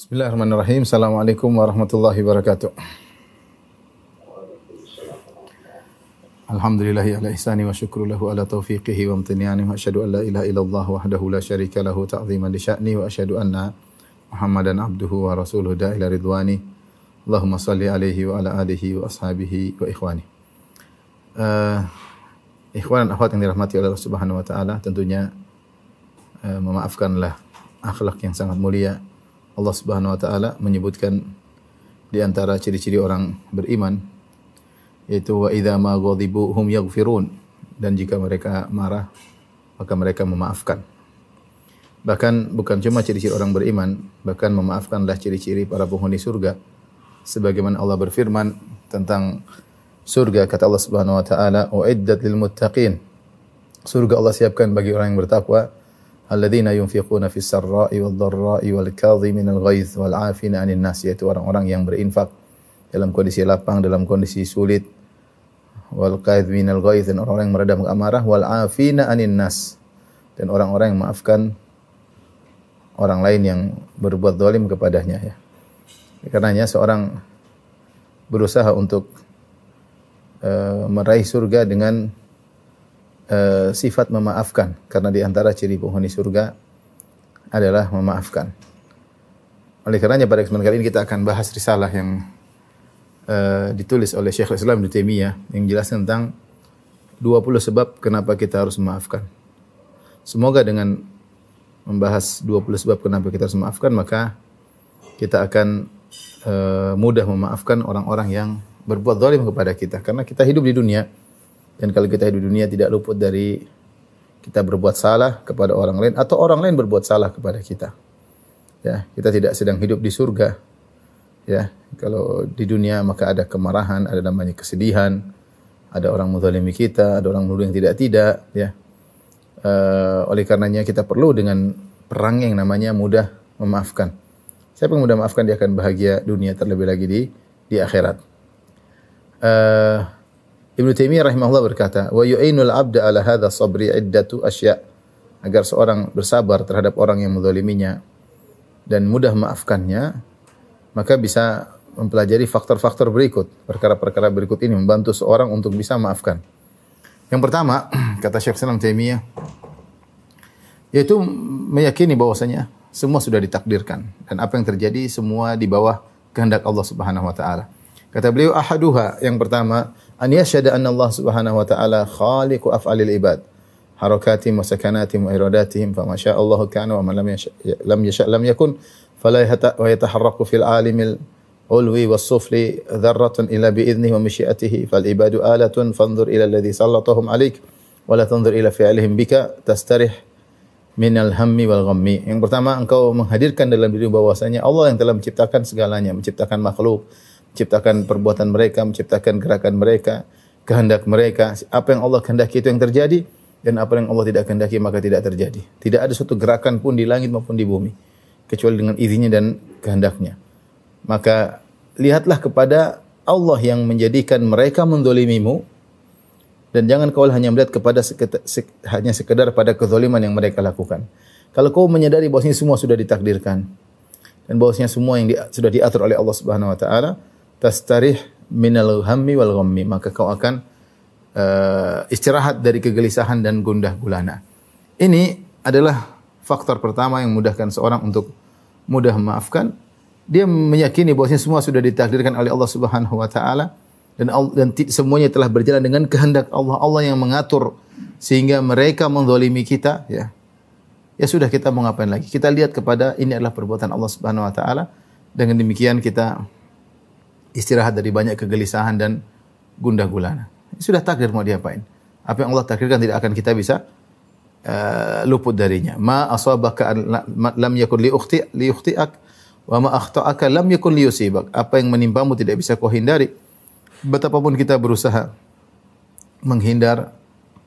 Bismillahirrahmanirrahim. Assalamualaikum warahmatullahi wabarakatuh. Alhamdulillahi ala ihsani wa syukru lahu ala taufiqihi wa amtinani wa asyhadu an la ilaha illallah wahdahu la syarika lahu ta'ziman li wa asyhadu anna Muhammadan abduhu wa rasuluhu da ridwani. Allahumma salli alaihi wa ala alihi wa ashabihi wa ikhwani. Uh, ikhwan dan akhwat yang dirahmati oleh Allah Subhanahu wa taala, tentunya uh, memaafkanlah akhlak yang sangat mulia. Allah Subhanahu wa taala menyebutkan di antara ciri-ciri orang beriman yaitu wa idza ma ghadibu hum yaghfirun dan jika mereka marah maka mereka memaafkan. Bahkan bukan cuma ciri-ciri orang beriman, bahkan memaafkanlah ciri-ciri para penghuni surga. Sebagaimana Allah berfirman tentang surga kata Allah Subhanahu wa taala, "Uiddat lil muttaqin." Surga Allah siapkan bagi orang yang bertakwa, alladzina yunfiquna fis sarra'i wad dharra'i wal kadhiminal ghaidz wal 'afina 'anil nas, yaitu orang-orang yang berinfak dalam kondisi lapang, dalam kondisi sulit, wal minal ghaidz dan orang-orang yang meredam amarah wal afina anin nas dan orang-orang yang maafkan orang lain yang berbuat zalim kepadanya ya. Karenanya seorang berusaha untuk uh, meraih surga dengan uh, sifat memaafkan karena di antara ciri penghuni surga adalah memaafkan. Oleh karenanya pada kesempatan kali ini kita akan bahas risalah yang uh, ditulis oleh Syekh Islam Ibnu Taimiyah yang jelas tentang 20 sebab kenapa kita harus memaafkan. Semoga dengan membahas 20 sebab kenapa kita harus memaafkan maka kita akan uh, mudah memaafkan orang-orang yang berbuat zalim kepada kita karena kita hidup di dunia dan kalau kita hidup dunia tidak luput dari kita berbuat salah kepada orang lain atau orang lain berbuat salah kepada kita. Ya, kita tidak sedang hidup di surga Ya, kalau di dunia maka ada kemarahan, ada namanya kesedihan, ada orang menzalimi kita, ada orang menuduh yang tidak-tidak, ya. Uh, oleh karenanya kita perlu dengan perang yang namanya mudah memaafkan. Siapa yang mudah memaafkan dia akan bahagia dunia terlebih lagi di di akhirat. Uh, Ibnu Taimiyah rahimahullah berkata, "Wa yu'inul 'abda 'ala hadha sabri iddatu asya." Agar seorang bersabar terhadap orang yang menzaliminya dan mudah memaafkannya, maka bisa mempelajari faktor-faktor berikut. Perkara-perkara berikut ini membantu seorang untuk bisa maafkan. Yang pertama, kata Syekh Salam Taimiyah, yaitu meyakini bahwasanya semua sudah ditakdirkan dan apa yang terjadi semua di bawah kehendak Allah Subhanahu wa taala. Kata beliau ahaduha yang pertama an yashhada anna Allah Subhanahu wa taala khaliqu af'alil ibad harakatihim wa sakanatihim wa iradatihim fa masya Allah kana wa lam yasha lam yasha lam yakun fala yataharraku fil alimil ulwi was sufli dharratun ila bi idnihi wa mashiatihi fal ibadu alatun fanzur ila alladhi sallatahum wa la tanzur ila bika tastarih wal ghammi yang pertama engkau menghadirkan dalam diri bahwasanya Allah yang telah menciptakan segalanya menciptakan makhluk menciptakan perbuatan mereka, menciptakan gerakan mereka, kehendak mereka. Apa yang Allah kehendaki itu yang terjadi dan apa yang Allah tidak kehendaki maka tidak terjadi. Tidak ada suatu gerakan pun di langit maupun di bumi kecuali dengan izinnya dan kehendaknya. Maka lihatlah kepada Allah yang menjadikan mereka mendolimimu dan jangan kau hanya melihat kepada sekedar, hanya sekedar pada kezaliman yang mereka lakukan. Kalau kau menyadari bahwasanya semua sudah ditakdirkan dan bahwasanya semua yang di, sudah diatur oleh Allah Subhanahu wa taala, tastarih minal hammi wal ghammi, maka kau akan uh, istirahat dari kegelisahan dan gundah gulana. Ini adalah faktor pertama yang memudahkan seorang untuk mudah memaafkan. Dia meyakini bahwa semua sudah ditakdirkan oleh Allah Subhanahu wa taala dan dan semuanya telah berjalan dengan kehendak Allah. Allah yang mengatur sehingga mereka menzalimi kita ya. Ya sudah kita mau ngapain lagi? Kita lihat kepada ini adalah perbuatan Allah Subhanahu wa taala. Dengan demikian kita istirahat dari banyak kegelisahan dan gundah gulana. Sudah takdir mau diapain? Apa yang Allah takdirkan tidak akan kita bisa uh, luput darinya. Ma asabaka lam yakun li ukhti wa ma akhta'aka lam yakun li yusibak. Apa yang menimpamu tidak bisa kau hindari. Betapapun kita berusaha menghindar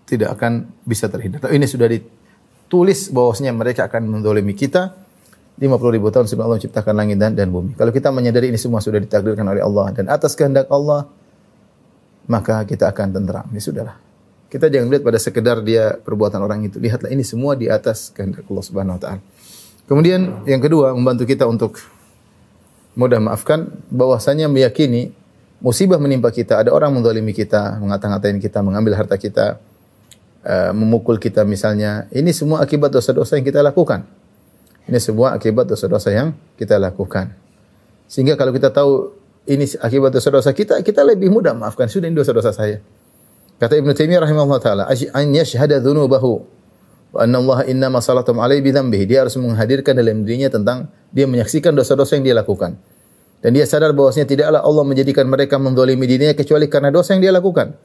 tidak akan bisa terhindar. Ini sudah ditulis bahwasanya mereka akan mendolimi kita 50 ribu tahun sebelum Allah menciptakan langit dan, dan bumi. Kalau kita menyadari ini semua sudah ditakdirkan oleh Allah dan atas kehendak Allah, maka kita akan tenteram. Ya sudahlah. Kita jangan lihat pada sekedar dia perbuatan orang itu. Lihatlah ini semua di atas kehendak Allah Subhanahu wa taala. Kemudian yang kedua membantu kita untuk mudah maafkan bahwasanya meyakini musibah menimpa kita, ada orang mendolimi kita, mengata-ngatain kita, mengambil harta kita, uh, memukul kita misalnya. Ini semua akibat dosa-dosa yang kita lakukan. Ini semua akibat dosa-dosa yang kita lakukan. Sehingga kalau kita tahu ini akibat dosa-dosa kita, kita lebih mudah maafkan. Sudah ini dosa-dosa saya. Kata Ibn Taimiyah rahimahullah taala, "An yashhada dzunubahu wa anna Allah inna ma salatum alaihi bidzambihi." Dia harus menghadirkan dalam dirinya tentang dia menyaksikan dosa-dosa yang dia lakukan. Dan dia sadar bahwasanya tidaklah Allah menjadikan mereka mendolimi dirinya kecuali karena dosa yang dia lakukan.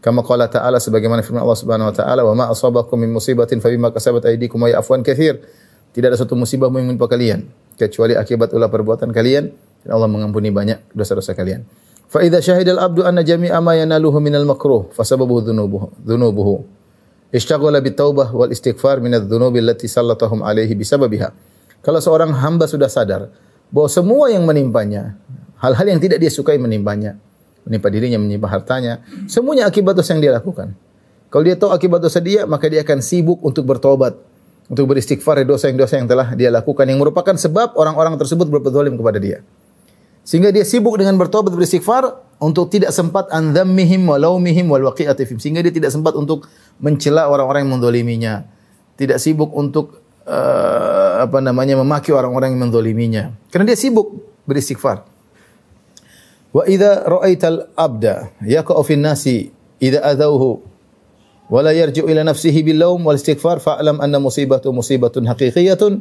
Kama qala ta'ala sebagaimana firman Allah Subhanahu wa taala, "Wa ma asabakum min musibatin fa bima kasabat aydikum wa ya'fu katsir." Tidak ada satu musibah yang menimpa kalian kecuali akibat ulah perbuatan kalian dan Allah mengampuni banyak dosa-dosa kalian. Fa idza syahidal abdu anna jami'a ma yanaluhu minal makruh fa sababuhu dhunubuhu dhunubuhu. Ishtaghala bit taubah wal istighfar minadz dzunubi allati sallatahum alaihi bisababiha. Kalau seorang hamba sudah sadar bahwa semua yang menimpanya, hal-hal yang tidak dia sukai menimpanya, menimpa dirinya, menimpa hartanya, semuanya akibat dosa yang dia lakukan. Kalau dia tahu akibat dosa dia, maka dia akan sibuk untuk bertobat, untuk beristighfar dari dosa yang dosa yang telah dia lakukan yang merupakan sebab orang-orang tersebut berbuat zalim kepada dia. Sehingga dia sibuk dengan bertobat beristighfar untuk tidak sempat an dzammihim wa laumihim wal waqi'ati Sehingga dia tidak sempat untuk mencela orang-orang yang mendoliminya. Tidak sibuk untuk uh, apa namanya memaki orang-orang yang mendoliminya. Karena dia sibuk beristighfar. Wa idza ra'aital abda yaqa'u fin nasi idza adawhu wa la yarji'u ila nafsihi bil laum wal istighfar fa'lam anna musibatu musibatun haqiqiyatun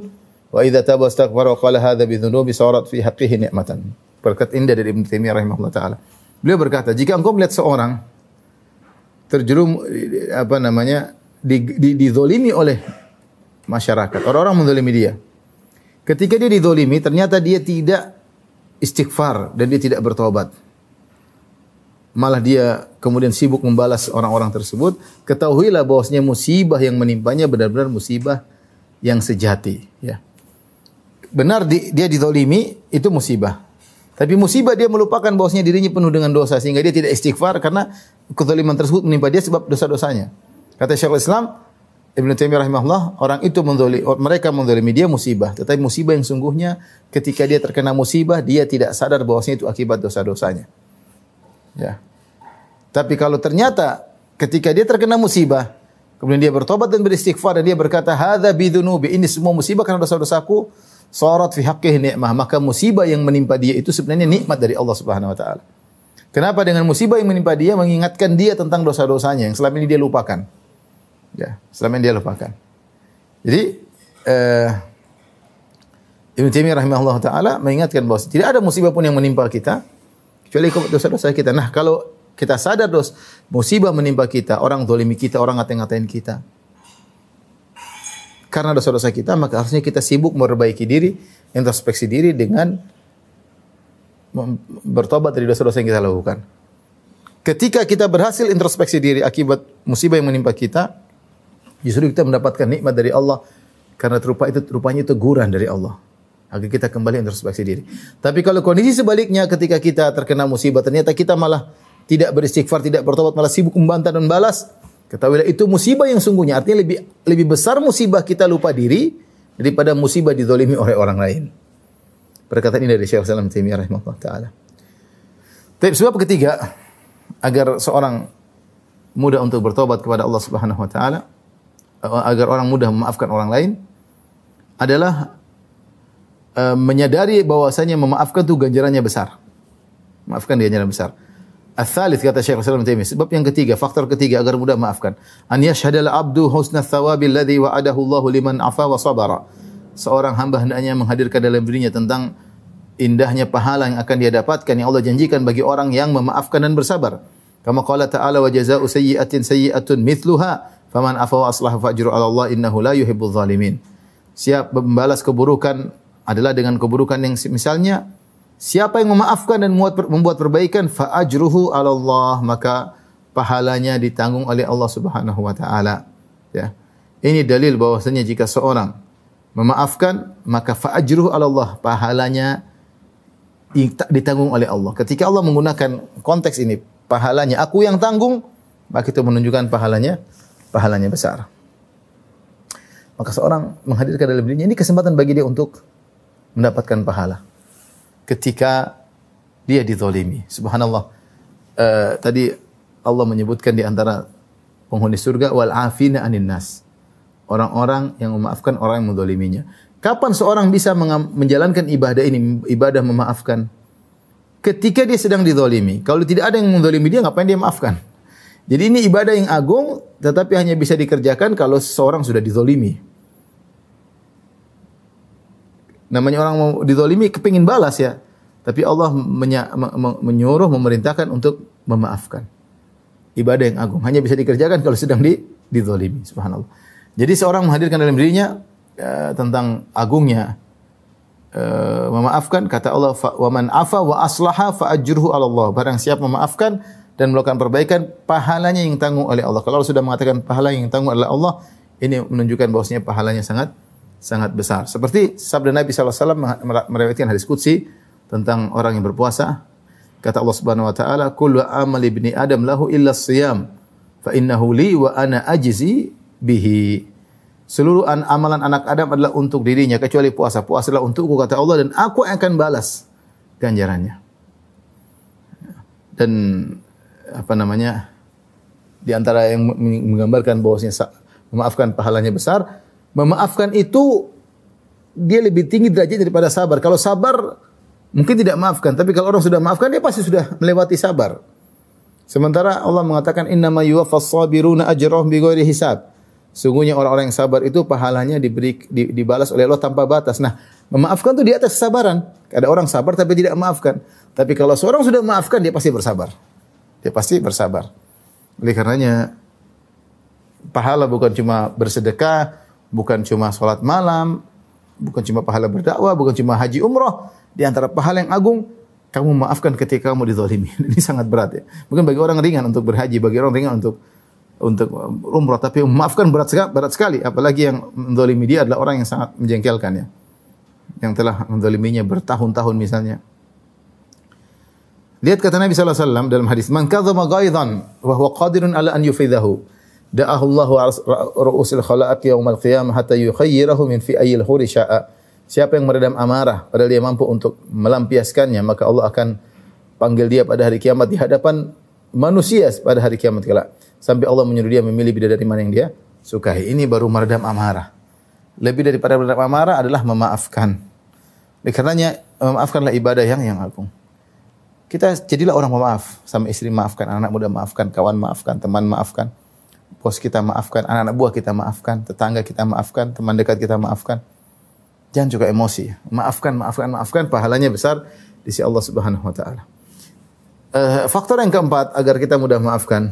wa idza taba astaghfara qala hadha bi dhunubi sarat fi haqqihi ni'matan. Berkat indah dari Ibnu Taimiyah rahimahullah taala. Beliau berkata, jika engkau melihat seorang terjerum apa namanya dizolimi oleh masyarakat. Orang-orang mendolimi dia. Ketika dia didolimi, ternyata dia tidak istighfar dan dia tidak bertobat. Malah dia kemudian sibuk membalas orang-orang tersebut. Ketahuilah bahwasanya musibah yang menimpanya benar-benar musibah yang sejati. Ya. Benar di, dia didolimi, itu musibah. Tapi musibah dia melupakan bahwasanya dirinya penuh dengan dosa sehingga dia tidak istighfar karena kezaliman tersebut menimpa dia sebab dosa-dosanya. Kata Syekhul Islam, Ibn Taimiyah rahimahullah, orang itu mendoli, mereka mendolimi dia musibah. Tetapi musibah yang sungguhnya ketika dia terkena musibah, dia tidak sadar bahwasanya itu akibat dosa-dosanya. Ya. Tapi kalau ternyata ketika dia terkena musibah, kemudian dia bertobat dan beristighfar dan dia berkata, "Hadza bidzunubi." Ini semua musibah karena dosa-dosaku. Sarat fi haqqih ni'mah. Maka musibah yang menimpa dia itu sebenarnya nikmat dari Allah Subhanahu wa taala. Kenapa dengan musibah yang menimpa dia mengingatkan dia tentang dosa-dosanya yang selama ini dia lupakan. Ya, selama ini dia lupakan. Jadi uh, Ibn Taimiyah rahimahullah taala mengingatkan bahwa tidak ada musibah pun yang menimpa kita kecuali dosa-dosa kita. Nah, kalau kita sadar dos musibah menimpa kita, orang zalimi kita, orang ngatain-ngatain kita. Karena dosa-dosa kita, maka harusnya kita sibuk memperbaiki diri, introspeksi diri dengan bertobat dari dosa-dosa yang kita lakukan. Ketika kita berhasil introspeksi diri akibat musibah yang menimpa kita, Justru kita mendapatkan nikmat dari Allah karena rupa itu rupanya teguran dari Allah. Agar kita kembali introspeksi diri. Tapi kalau kondisi sebaliknya ketika kita terkena musibah ternyata kita malah tidak beristighfar, tidak bertobat, malah sibuk membantah dan balas, ketahuilah itu musibah yang sungguhnya. Artinya lebih lebih besar musibah kita lupa diri daripada musibah didolimi oleh orang lain. Perkataan ini dari Syekh Salam Taimiyah rahimahullah taala. Tapi sebab ketiga agar seorang mudah untuk bertobat kepada Allah Subhanahu wa taala agar orang mudah memaafkan orang lain adalah uh, menyadari bahwasanya memaafkan itu ganjarannya besar. Maafkan ganjaran besar. Al-thalith kata Syekh Islam Taimiyah, sebab yang ketiga, faktor ketiga agar mudah maafkan. An yashhadal abdu husna thawabi alladhi wa'adahu Allah liman afa wa sabara. Seorang hamba hendaknya menghadirkan dalam dirinya tentang indahnya pahala yang akan dia dapatkan yang Allah janjikan bagi orang yang memaafkan dan bersabar. Kama qala ta'ala wa jazaa'u sayyi'atin sayyi'atun mithluha Faman afa wa aslahu fajru 'ala Allah innahu la yuhibbul zalimin. Siap membalas keburukan adalah dengan keburukan yang misalnya siapa yang memaafkan dan membuat perbaikan fa ajruhu 'ala Allah maka pahalanya ditanggung oleh Allah Subhanahu wa taala. Ya. Ini dalil bahwasanya jika seorang memaafkan maka fa ajruhu 'ala Allah pahalanya ditanggung oleh Allah. Ketika Allah menggunakan konteks ini, pahalanya aku yang tanggung, maka itu menunjukkan pahalanya pahalanya besar. Maka seorang menghadirkan dalam dirinya ini kesempatan bagi dia untuk mendapatkan pahala. Ketika dia dizalimi. Subhanallah. Uh, tadi Allah menyebutkan di antara penghuni surga wal afina anin nas. Orang-orang yang memaafkan orang yang mendoliminya. Kapan seorang bisa menjalankan ibadah ini, ibadah memaafkan? Ketika dia sedang didolimi. Kalau tidak ada yang mendolimi dia, ngapain dia maafkan? Jadi ini ibadah yang agung, tetapi hanya bisa dikerjakan kalau seseorang sudah didolimi. Namanya orang mau didolimi kepingin balas ya. Tapi Allah menya, menyuruh, memerintahkan untuk memaafkan. Ibadah yang agung. Hanya bisa dikerjakan kalau sedang di, didolimi. Subhanallah. Jadi seorang menghadirkan dalam dirinya uh, tentang agungnya uh, memaafkan kata Allah wa man afa wa aslaha fa ajruhu Allah barang siapa memaafkan dan melakukan perbaikan pahalanya yang tanggung oleh Allah. Kalau sudah mengatakan pahala yang tanggung adalah Allah, ini menunjukkan bahwasanya pahalanya sangat sangat besar. Seperti sabda Nabi SAW meriwayatkan hadis qudsi tentang orang yang berpuasa. Kata Allah Subhanahu wa taala, "Kullu amali ibni Adam lahu illa siyam, fa innahu li wa ana ajzi bihi." Seluruh an amalan anak Adam adalah untuk dirinya kecuali puasa. Puasa adalah untukku kata Allah dan aku akan balas ganjarannya. Dan apa namanya di antara yang menggambarkan bahwasanya memaafkan pahalanya besar, memaafkan itu dia lebih tinggi derajat daripada sabar. Kalau sabar mungkin tidak maafkan, tapi kalau orang sudah maafkan dia pasti sudah melewati sabar. Sementara Allah mengatakan innama yuwaffas sabiruna ajrahum bighairi hisab. Sungguhnya orang-orang yang sabar itu pahalanya diberi di, dibalas oleh Allah tanpa batas. Nah, memaafkan itu di atas kesabaran. Ada orang sabar tapi tidak memaafkan. Tapi kalau seorang sudah memaafkan dia pasti bersabar. Dia pasti bersabar. Oleh karenanya pahala bukan cuma bersedekah, bukan cuma sholat malam, bukan cuma pahala berdakwah, bukan cuma haji umroh. Di antara pahala yang agung, kamu maafkan ketika kamu dizalimi. Ini sangat berat ya. Mungkin bagi orang ringan untuk berhaji, bagi orang ringan untuk untuk umroh, tapi memaafkan berat sekali, berat sekali. Apalagi yang mendolimi dia adalah orang yang sangat menjengkelkan ya. Yang telah mendoliminya bertahun-tahun misalnya. Lihat kata Nabi wasallam dalam hadis, "Man kadzama ghaidhan wa huwa qadirun ala an yufidahu, da'ahu Allahu ru'usil khalaiq yaumal qiyamah hatta yukhayyirahu min fi ayyil huri sya'a." Siapa yang meredam amarah padahal dia mampu untuk melampiaskannya, maka Allah akan panggil dia pada hari kiamat di hadapan manusia pada hari kiamat kelak. Sampai Allah menyuruh dia memilih bidadari mana yang dia sukai. Ini baru meredam amarah. Lebih daripada meredam amarah adalah memaafkan. Oleh karenanya memaafkanlah ibadah yang yang agung. Kita jadilah orang pemaaf. Sama istri maafkan, anak-anak muda maafkan, kawan maafkan, teman maafkan. Bos kita maafkan, anak-anak buah kita maafkan, tetangga kita maafkan, teman dekat kita maafkan. Jangan juga emosi. Maafkan, maafkan, maafkan. Pahalanya besar di sisi Allah Subhanahu wa taala. Uh, faktor yang keempat agar kita mudah maafkan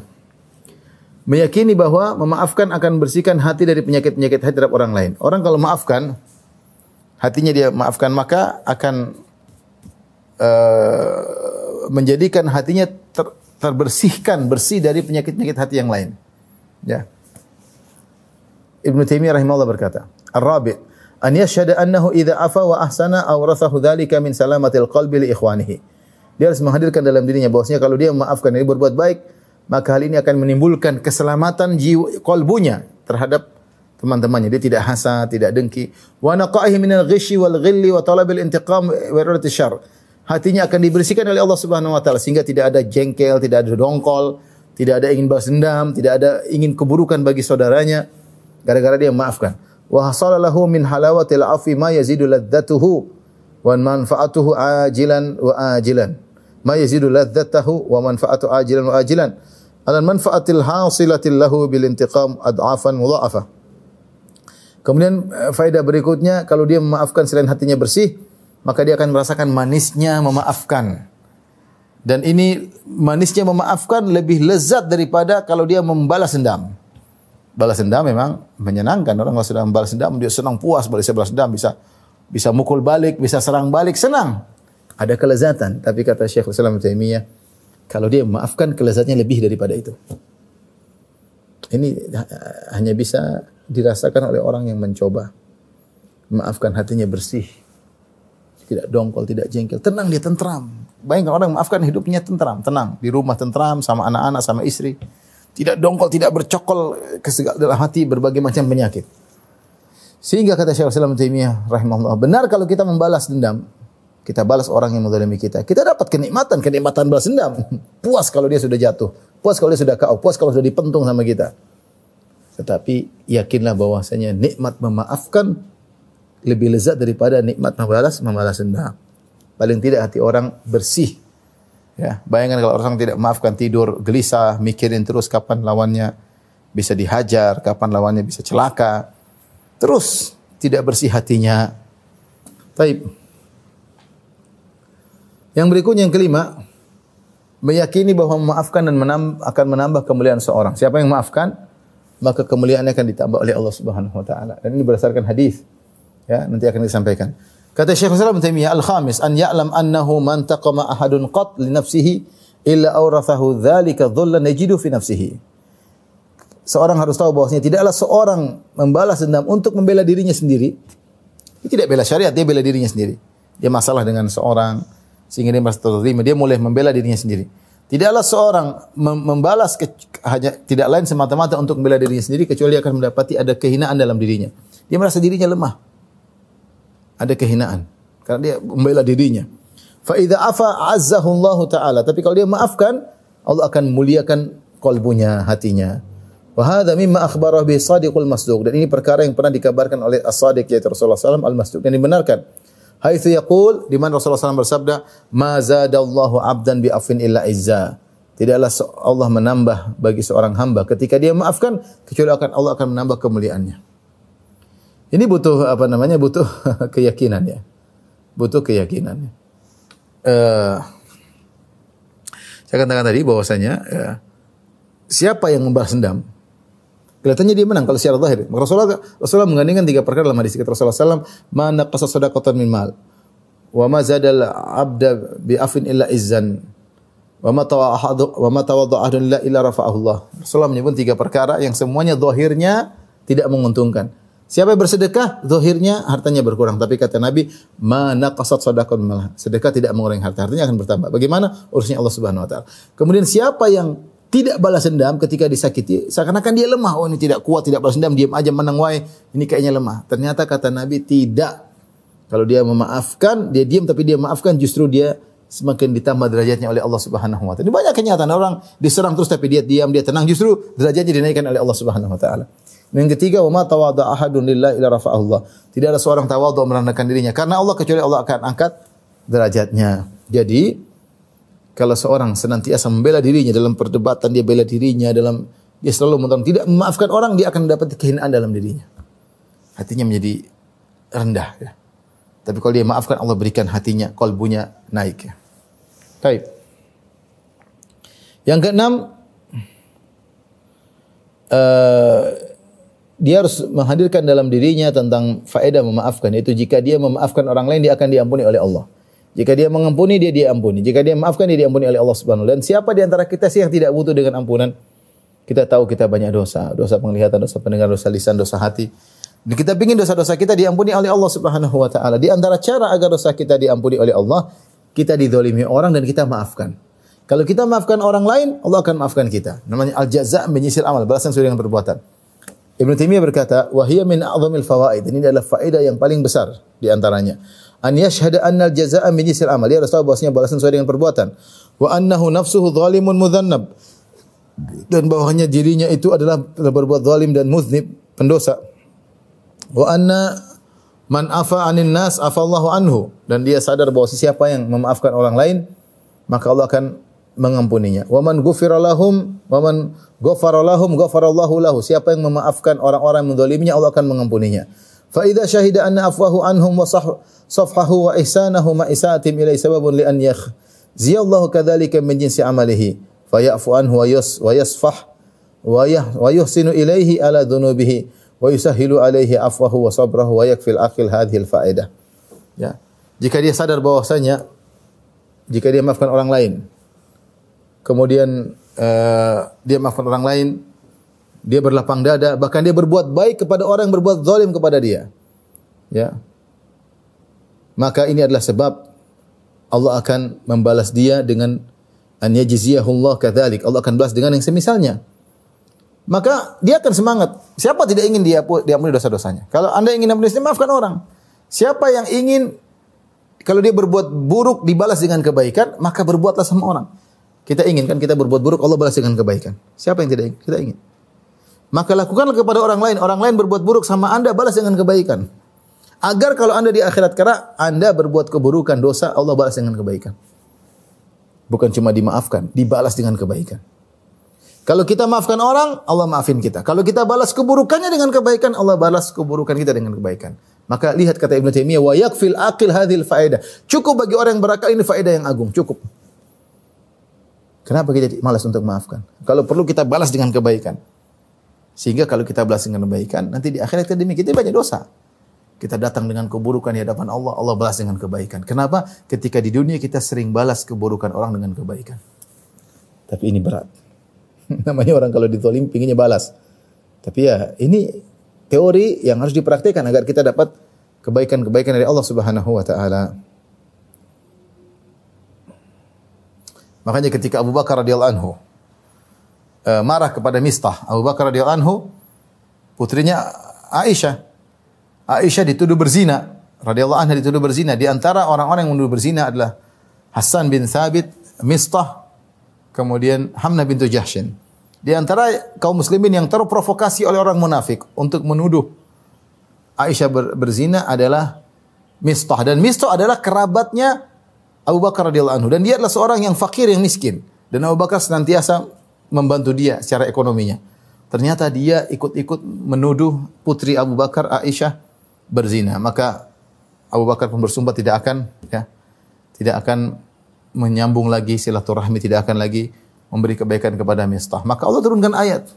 meyakini bahwa memaafkan akan bersihkan hati dari penyakit-penyakit hati terhadap orang lain. Orang kalau maafkan hatinya dia maafkan maka akan uh, menjadikan hatinya ter, terbersihkan, bersih dari penyakit-penyakit hati yang lain. Ya. Ibnu Taimiyah rahimahullah berkata, "Ar-rabi' an yashhada annahu idza afa wa ahsana awrathahu dzalika min salamatil qalbi li ikhwanihi." Dia harus menghadirkan dalam dirinya bahwasanya kalau dia memaafkan ini berbuat baik, maka hal ini akan menimbulkan keselamatan jiwa kalbunya terhadap teman-temannya. Dia tidak hasad, tidak dengki. Wa naqaihi minal ghishi wal ghilli wa talabil intiqam wa iradati syarr hatinya akan dibersihkan oleh Allah Subhanahu wa taala sehingga tidak ada jengkel, tidak ada dongkol, tidak ada ingin balas dendam, tidak ada ingin keburukan bagi saudaranya gara-gara dia memaafkan. Wa hasalalahu min halawatil afi ma yazidu ladzatuhu wa manfaatuhu ajilan wa ajilan. Ma yazidu ladzatahu wa manfaatu ajilan wa ajilan. Al manfaatil hasilatil lahu bil intiqam ad'afan mudha'afa. Kemudian eh, faedah berikutnya kalau dia memaafkan selain hatinya bersih, maka dia akan merasakan manisnya memaafkan. Dan ini manisnya memaafkan lebih lezat daripada kalau dia membalas dendam. Balas dendam memang menyenangkan. Orang kalau sudah membalas dendam dia senang puas balas balas dendam bisa bisa mukul balik, bisa serang balik, senang. Ada kelezatan. Tapi kata Syekh Islam Taimiyah, kalau dia memaafkan kelezatnya lebih daripada itu. Ini hanya bisa dirasakan oleh orang yang mencoba. Memaafkan hatinya bersih tidak dongkol, tidak jengkel, tenang dia tentram. Bayangkan orang maafkan hidupnya tentram, tenang di rumah tentram sama anak-anak sama istri. Tidak dongkol, tidak bercokol ke segala dalam hati berbagai macam penyakit. Sehingga kata Syekh Islam Taimiyah rahimahullah, benar kalau kita membalas dendam, kita balas orang yang menzalimi kita. Kita dapat kenikmatan, kenikmatan balas dendam. Puas kalau dia sudah jatuh, puas kalau dia sudah kau, puas kalau sudah dipentung sama kita. Tetapi yakinlah bahwasanya nikmat memaafkan lebih lezat daripada nikmat membalas membalas dendam. Paling tidak hati orang bersih. Ya, bayangkan kalau orang tidak memaafkan tidur gelisah, mikirin terus kapan lawannya bisa dihajar, kapan lawannya bisa celaka. Terus tidak bersih hatinya. Taib. Yang berikutnya yang kelima, meyakini bahwa memaafkan dan menambah, akan menambah kemuliaan seorang. Siapa yang memaafkan, maka kemuliaannya akan ditambah oleh Allah Subhanahu wa taala. Dan ini berdasarkan hadis. Ya, nanti akan disampaikan. Kata Syekh Islam Taimiyah al-khamis an ya'lam annahu man taqama ahadun qat li nafsihi illa awrathahu dzalika dhullan yajidu fi nafsihi. Seorang harus tahu bahwasanya tidaklah seorang membalas dendam untuk membela dirinya sendiri. Dia tidak bela syariat, dia bela dirinya sendiri. Dia masalah dengan seorang, sehingga dia merasa terima. Dia mulai membela dirinya sendiri. Tidaklah seorang membalas ke, hanya tidak lain semata-mata untuk membela dirinya sendiri kecuali akan mendapati ada kehinaan dalam dirinya. Dia merasa dirinya lemah. Ada kehinaan karena dia membela dirinya. Fa idza afa azzahu Allah taala. Tapi kalau dia maafkan, Allah akan muliakan kalbunya, hatinya. Wa hadha mimma akhbara bi sadiqul masduq. Dan ini perkara yang pernah dikabarkan oleh as-sadiq yaitu Rasulullah SAW al-masduq dan dibenarkan. Haitsu yaqul di mana Rasulullah SAW bersabda, "Ma zadallahu 'abdan bi afin illa izza." Tidaklah Allah menambah bagi seorang hamba ketika dia maafkan kecuali akan Allah akan menambah kemuliaannya. Ini butuh apa namanya? Butuh keyakinan ya. Butuh keyakinan. Uh, saya katakan tadi bahwasanya ya, siapa yang membalas dendam kelihatannya dia menang kalau secara zahir. Rasulullah Rasulullah menggandingkan tiga perkara dalam hadis kita Rasulullah SAW, mana qasa sadaqatan min mal, wa ma zadal abda bi afin illa izzan, wa ma tawahadu wa ma tawadda illa illa rafa'ahu Allah. Rasulullah menyebut tiga perkara yang semuanya zahirnya tidak menguntungkan. Siapa yang bersedekah, zahirnya hartanya berkurang. Tapi kata Nabi, mana kasat sadaqah malah. Sedekah tidak mengurangi harta, hartanya akan bertambah. Bagaimana? Urusnya Allah Subhanahu wa taala. Kemudian siapa yang tidak balas dendam ketika disakiti, seakan-akan dia lemah. Oh ini tidak kuat, tidak balas dendam, diam aja menang wae. Ini kayaknya lemah. Ternyata kata Nabi tidak. Kalau dia memaafkan, dia diam tapi dia maafkan justru dia semakin ditambah derajatnya oleh Allah Subhanahu wa taala. Ini banyak kenyataan orang diserang terus tapi dia diam, dia tenang justru derajatnya dinaikkan oleh Allah Subhanahu wa taala. Yang ketiga, wa tawadha ahadun ila Allah. Tidak ada seorang tawadhu merendahkan dirinya karena Allah kecuali Allah akan angkat derajatnya. Jadi, kalau seorang senantiasa membela dirinya dalam perdebatan dia bela dirinya dalam dia selalu menolong tidak memaafkan orang dia akan mendapat kehinaan dalam dirinya. Hatinya menjadi rendah ya. Tapi kalau dia maafkan Allah berikan hatinya, kolbunya naik ya. Baik. Yang keenam uh, dia harus menghadirkan dalam dirinya tentang faedah memaafkan yaitu jika dia memaafkan orang lain dia akan diampuni oleh Allah. Jika dia mengampuni, dia diampuni. Jika dia maafkan, dia diampuni oleh Allah Subhanahu. Dan siapa di antara kita sih yang tidak butuh dengan ampunan? Kita tahu kita banyak dosa, dosa penglihatan, dosa pendengar, dosa lisan, dosa hati. Dan kita ingin dosa-dosa kita diampuni oleh Allah Subhanahu wa taala. Di antara cara agar dosa kita diampuni oleh Allah, kita didolimi orang dan kita maafkan. Kalau kita maafkan orang lain, Allah akan maafkan kita. Namanya al-jaza' menyisir amal, balasan sesuai dengan perbuatan. Ibnu Taimiyah berkata, "Wa hiya min a'dhamil fawaid." Ini adalah faedah yang paling besar di antaranya an yashhada anna al-jazaa'a min jinsil amal. Dia harus tahu bahwasanya balasan sesuai dengan perbuatan. Wa annahu nafsuhu zalimun mudhannab. Dan bahwasanya dirinya itu adalah berbuat zalim dan muznib, pendosa. Wa anna man afa 'anin nas afallahu anhu dan dia sadar bahwa siapa yang memaafkan orang lain maka Allah akan mengampuninya. Wa man ghufira lahum wa man ghafara lahum ghafarallahu lahu. Siapa yang memaafkan orang-orang yang menzaliminya Allah akan mengampuninya. Fa idza syahida anna afwahu anhum wa safhahu wa ihsanahu ma isatim ilai sababun li an yakh ziyallahu kadzalika min jinsi amalihi fayafu anhu wa yas wa yasfah wa yah wa yuhsinu ilaihi ala dhunubihi wa yusahhilu alaihi afwahu wa sabrahu wa yakfil akhil hadhil faedah ya jika dia sadar bahwasanya jika dia maafkan orang lain kemudian uh, dia maafkan orang lain dia berlapang dada bahkan dia berbuat baik kepada orang yang berbuat zalim kepada dia ya maka ini adalah sebab Allah akan membalas dia dengan an yajziyahullah kadzalik. Allah akan balas dengan yang semisalnya. Maka dia akan semangat. Siapa tidak ingin dia diampuni dosa-dosanya? Kalau Anda ingin ampuni maafkan orang. Siapa yang ingin kalau dia berbuat buruk dibalas dengan kebaikan, maka berbuatlah sama orang. Kita ingin kan kita berbuat buruk, Allah balas dengan kebaikan. Siapa yang tidak ingin? Kita ingin. Maka lakukanlah kepada orang lain. Orang lain berbuat buruk sama Anda, balas dengan kebaikan. Agar kalau Anda di akhirat karena Anda berbuat keburukan, dosa, Allah balas dengan kebaikan. Bukan cuma dimaafkan, dibalas dengan kebaikan. Kalau kita maafkan orang, Allah maafin kita. Kalau kita balas keburukannya dengan kebaikan, Allah balas keburukan kita dengan kebaikan. Maka lihat kata Ibnu Taimiyah, wa yakfil aqil hadhil faedah. Cukup bagi orang yang berakal ini faedah yang agung, cukup. Kenapa kita malas untuk maafkan? Kalau perlu kita balas dengan kebaikan. Sehingga kalau kita balas dengan kebaikan, nanti di akhirat kita demikian, kita banyak dosa. Kita datang dengan keburukan di hadapan Allah, Allah balas dengan kebaikan. Kenapa? Ketika di dunia kita sering balas keburukan orang dengan kebaikan. Tapi ini berat. Namanya orang kalau ditolim pinginnya balas. Tapi ya ini teori yang harus dipraktikkan agar kita dapat kebaikan-kebaikan dari Allah Subhanahu wa taala. Makanya ketika Abu Bakar radhiyallahu anhu uh, marah kepada Mistah, Abu Bakar radhiyallahu anhu putrinya Aisyah. Aisyah dituduh berzina, radhiyallahu anha dituduh berzina. Di antara orang-orang yang menuduh berzina adalah Hasan bin Thabit, Mistah kemudian Hamna bintu Jahshin. Di antara kaum muslimin yang terprovokasi oleh orang munafik untuk menuduh Aisyah ber, berzina adalah Mistah dan Mistah adalah kerabatnya Abu Bakar radhiyallahu anhu dan dia adalah seorang yang fakir yang miskin dan Abu Bakar senantiasa membantu dia secara ekonominya. Ternyata dia ikut-ikut menuduh putri Abu Bakar Aisyah berzina. Maka Abu Bakar pun bersumpah tidak akan ya tidak akan menyambung lagi silaturahmi tidak akan lagi memberi kebaikan kepada Mistah. Maka Allah turunkan ayat.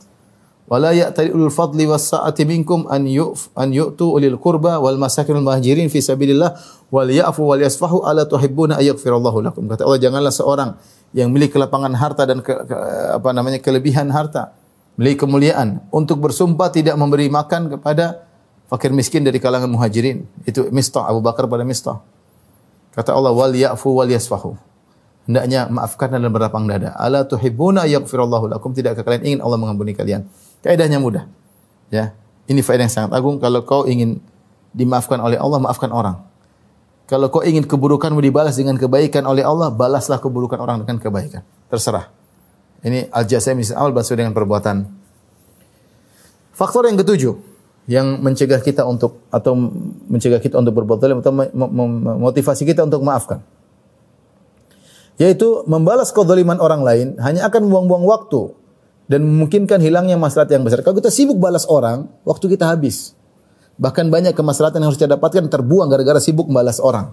Wala ya'tali ulul fadli was sa'ati minkum an yu'f an yu'tu ulil qurba wal masakinul muhajirin fi sabilillah wal ya'fu wal yasfahu ala tuhibbuna ayaghfirallahu lakum. Kata Allah janganlah seorang yang memiliki kelapangan harta dan ke, ke, apa namanya kelebihan harta, memiliki kemuliaan untuk bersumpah tidak memberi makan kepada fakir miskin dari kalangan muhajirin. Itu Mistah Abu Bakar pada Mistah. Kata Allah wal ya'fu wal yasfahu hendaknya maafkan dan berlapang dada. Ala tuhibbuna yaghfirallahu lakum? Tidakkah kalian ingin Allah mengampuni kalian? Kaidahnya mudah. Ya. Ini faedah yang sangat agung kalau kau ingin dimaafkan oleh Allah, maafkan orang. Kalau kau ingin keburukanmu dibalas dengan kebaikan oleh Allah, balaslah keburukan orang dengan kebaikan. Terserah. Ini al-jazaa misal amal dengan perbuatan. Faktor yang ketujuh yang mencegah kita untuk atau mencegah kita untuk berbuat zalim atau memotivasi kita untuk maafkan yaitu membalas kezaliman orang lain hanya akan membuang-buang waktu dan memungkinkan hilangnya maslahat yang besar. Kalau kita sibuk balas orang, waktu kita habis. Bahkan banyak kemaslahatan yang harus kita dapatkan terbuang gara-gara sibuk membalas orang.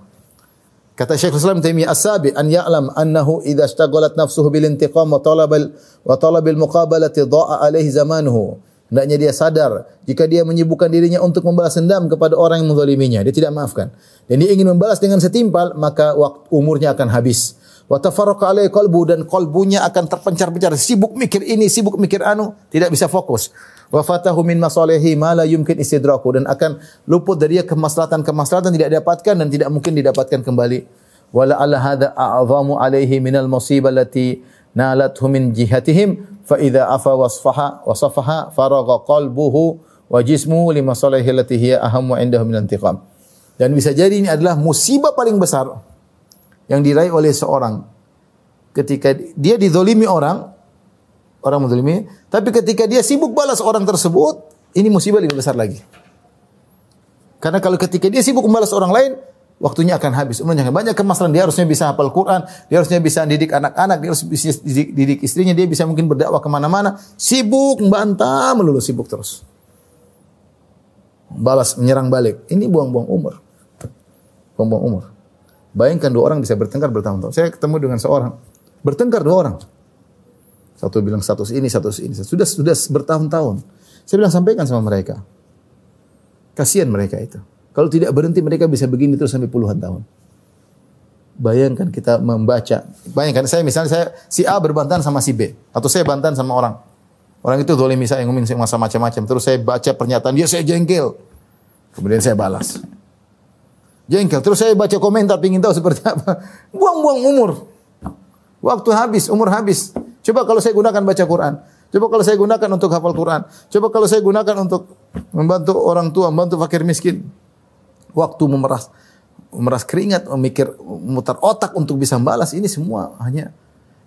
Kata Syekh Islam Taimiyah As-Sabi an ya'lam annahu idza ishtaghalat nafsuhu bil intiqam wa talabal wa talabil muqabalati dha'a alaihi zamanuhu. Hendaknya dia sadar jika dia menyibukkan dirinya untuk membalas dendam kepada orang yang menzaliminya, dia tidak maafkan. Dan dia ingin membalas dengan setimpal, maka waktu umurnya akan habis wa tafarraqa alaihi qalbu dan qalbunya akan terpencar-pencar. Sibuk mikir ini sibuk mikir anu tidak bisa fokus. Wa fatahu min masalihi ma la yumkin istidraku dan akan luput dari kemaslahatan-kemaslahatan tidak didapatkan dan tidak mungkin didapatkan kembali. Wala alla hadza a'zamu alaihi minal musibah allati nalathu min jihatihim fa idza afa wasfaha wasafaha faragha qalbuhu wa jismuhu li masalihi allati hiya ahammu indahu min intiqam. Dan bisa jadi ini adalah musibah paling besar yang diraih oleh seorang. Ketika dia dizolimi orang orang menzolimi tapi ketika dia sibuk balas orang tersebut ini musibah lebih besar lagi. Karena kalau ketika dia sibuk membalas orang lain waktunya akan habis. Umurnya banyak kemaslahan dia harusnya bisa hafal Quran dia harusnya bisa didik anak-anak dia harus bisa didik, didik istrinya dia bisa mungkin berdakwah ke mana-mana. Sibuk membantah melulu sibuk terus. Balas menyerang balik. Ini buang-buang umur. Buang-buang umur Bayangkan dua orang bisa bertengkar bertahun-tahun. Saya ketemu dengan seorang bertengkar dua orang. Satu bilang status ini, status ini. Sudah sudah bertahun-tahun. Saya bilang sampaikan sama mereka. Kasihan mereka itu. Kalau tidak berhenti mereka bisa begini terus sampai puluhan tahun. Bayangkan kita membaca. Bayangkan saya misalnya saya si A berbantahan sama si B atau saya bantahan sama orang. Orang itu zalimi saya ngomongin saya macam-macam. Terus saya baca pernyataan dia saya jengkel. Kemudian saya balas. Jengkel. Terus saya baca komentar pingin tahu seperti apa. Buang-buang umur. Waktu habis, umur habis. Coba kalau saya gunakan baca Quran. Coba kalau saya gunakan untuk hafal Quran. Coba kalau saya gunakan untuk membantu orang tua, membantu fakir miskin. Waktu memeras memeras keringat, memikir, mutar otak untuk bisa membalas ini semua hanya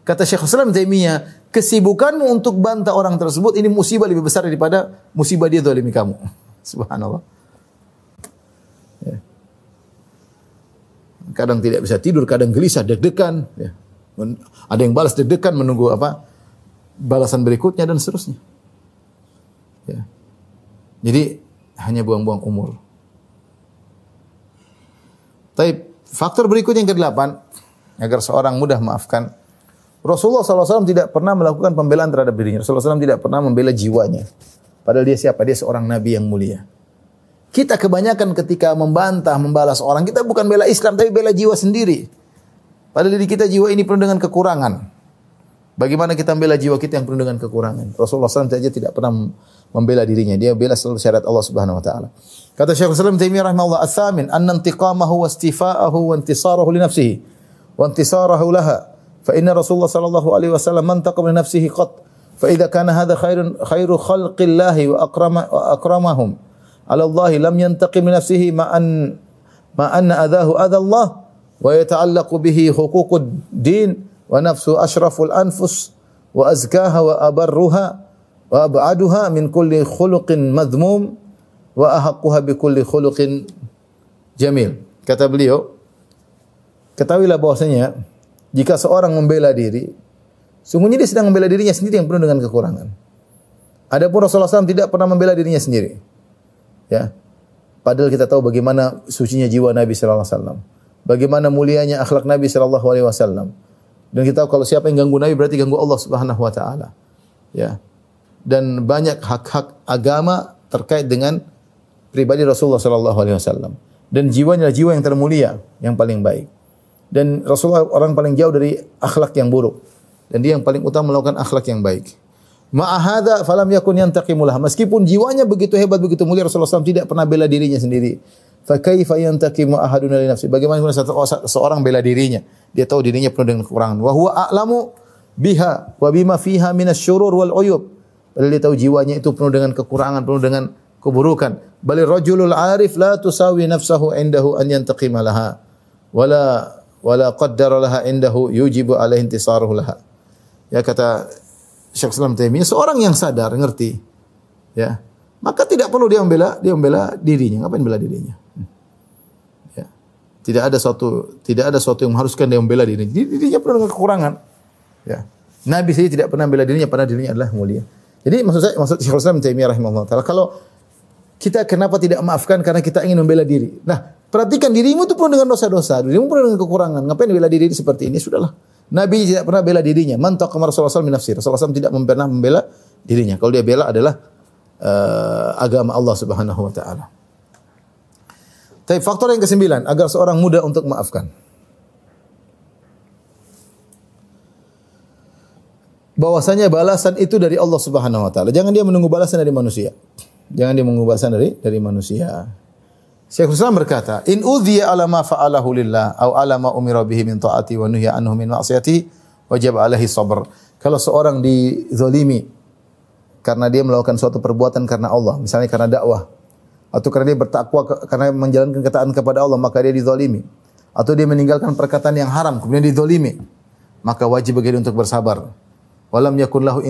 kata Syekh Islam Taimiyah, kesibukanmu untuk bantah orang tersebut ini musibah lebih besar daripada musibah dia zalimi kamu. Subhanallah. Kadang tidak bisa tidur, kadang gelisah, deg-degan. Ya. Ada yang balas deg-degan menunggu apa? Balasan berikutnya dan seterusnya. Ya. Jadi hanya buang-buang umur. Tapi faktor berikutnya yang kedelapan, agar seorang mudah maafkan. Rasulullah SAW tidak pernah melakukan pembelaan terhadap dirinya. Rasulullah SAW tidak pernah membela jiwanya. Padahal dia siapa? Dia seorang nabi yang mulia. Kita kebanyakan ketika membantah, membalas orang, kita bukan bela Islam, tapi bela jiwa sendiri. Padahal diri kita jiwa ini penuh dengan kekurangan. Bagaimana kita membela jiwa kita yang penuh dengan kekurangan? Rasulullah SAW saja tidak pernah membela dirinya. Dia bela selalu syariat Allah Subhanahu wa taala. Kata Syekh Islam Taimiyah rahimahullah, "Ats-tsamin anna intiqamahu wa istifa'ahu wa intisarahu li nafsihi wa intisarahu laha." Fa inna Rasulullah sallallahu alaihi wasallam man taqama li nafsihi qat. Fa idza kana hadha khairun khairu khalqillahi wa akrama wa akramahum ala Allah lam yantaqim li nafsihi ma an ma anna adahu adha Allah wa yata'allaqu bihi huququd din wa nafsu ashraful anfus wa azkaha wa abarruha wa ab'aduha min kulli khuluqin madhmum wa ahaqquha bi kulli khuluqin jamil. Kata beliau, ketahuilah bahwasanya jika seorang membela diri, sungguhnya dia sedang membela dirinya sendiri yang penuh dengan kekurangan. Adapun Rasulullah SAW tidak pernah membela dirinya sendiri. Ya. Padahal kita tahu bagaimana sucinya jiwa Nabi sallallahu alaihi wasallam. Bagaimana mulianya akhlak Nabi sallallahu alaihi wasallam. Dan kita tahu kalau siapa yang ganggu Nabi berarti ganggu Allah Subhanahu wa taala. Ya. Dan banyak hak-hak agama terkait dengan pribadi Rasulullah sallallahu alaihi wasallam. Dan jiwanya adalah jiwa yang termulia, yang paling baik. Dan Rasulullah orang paling jauh dari akhlak yang buruk. Dan dia yang paling utama melakukan akhlak yang baik. Ma'ahada falam yakun yantaqimulah. Meskipun jiwanya begitu hebat, begitu mulia Rasulullah SAW tidak pernah bela dirinya sendiri. Fa kaifa yantaqimu ahadun li nafsi? Bagaimana seorang bela dirinya? Dia tahu dirinya penuh dengan kekurangan. Wa huwa a'lamu biha wa bima fiha minasyurur wal uyub. Padahal dia tahu jiwanya itu penuh dengan kekurangan, penuh dengan keburukan. Bali rajulul arif la tusawi nafsahu indahu an yantaqima laha. Wala wala qaddara laha indahu yujibu alaihi intisaruhu laha. Ya kata Syekh Islam Taimiyah, seorang yang sadar, ngerti, ya, maka tidak perlu dia membela, dia membela dirinya. Ngapain membela dirinya? Tidak ada suatu tidak ada suatu yang mengharuskan dia membela diri. Dirinya penuh dengan kekurangan. Ya. Nabi sendiri tidak pernah membela dirinya padahal dirinya adalah mulia. Jadi maksud saya maksud Syekhul Islam Taimiyah rahimahullah taala kalau kita kenapa tidak maafkan karena kita ingin membela diri. Nah, perhatikan dirimu itu penuh dengan dosa-dosa, dirimu penuh dengan kekurangan. Ngapain bela diri seperti ini? Sudahlah. Nabi tidak pernah bela dirinya. Man taqama Rasulullah SAW min nafsi. Rasulullah SAW tidak pernah membela dirinya. Kalau dia bela adalah uh, agama Allah Subhanahu wa taala. Tapi faktor yang kesembilan, agar seorang mudah untuk maafkan. Bahwasanya balasan itu dari Allah Subhanahu wa taala. Jangan dia menunggu balasan dari manusia. Jangan dia menunggu balasan dari dari manusia. Syekh Islam berkata, "In udhiya ala ma fa'alahu lillah aw ala ma umira bihi min ta'ati wa nuhiya anhu min ma'siyati wajib alaihi sabr." Kalau seorang dizalimi karena dia melakukan suatu perbuatan karena Allah, misalnya karena dakwah, atau karena dia bertakwa karena menjalankan ketaatan kepada Allah maka dia dizalimi atau dia meninggalkan perkataan yang haram kemudian dizalimi maka wajib bagi dia untuk bersabar. Walam yakun lahu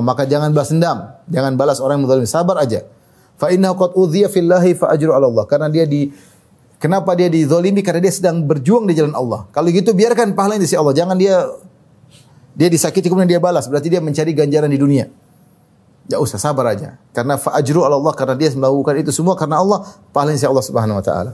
maka jangan balas dendam jangan balas orang yang menzalimi sabar aja fa innahu qad udhiya fillahi fa ajru ala Allah. Karena dia di kenapa dia dizalimi karena dia sedang berjuang di jalan Allah. Kalau gitu biarkan pahala di sisi Allah. Jangan dia dia disakiti kemudian dia balas. Berarti dia mencari ganjaran di dunia. Ya usah sabar aja. Karena fa'ajru Allah karena dia melakukan itu semua karena Allah pahalanya si Allah Subhanahu wa taala.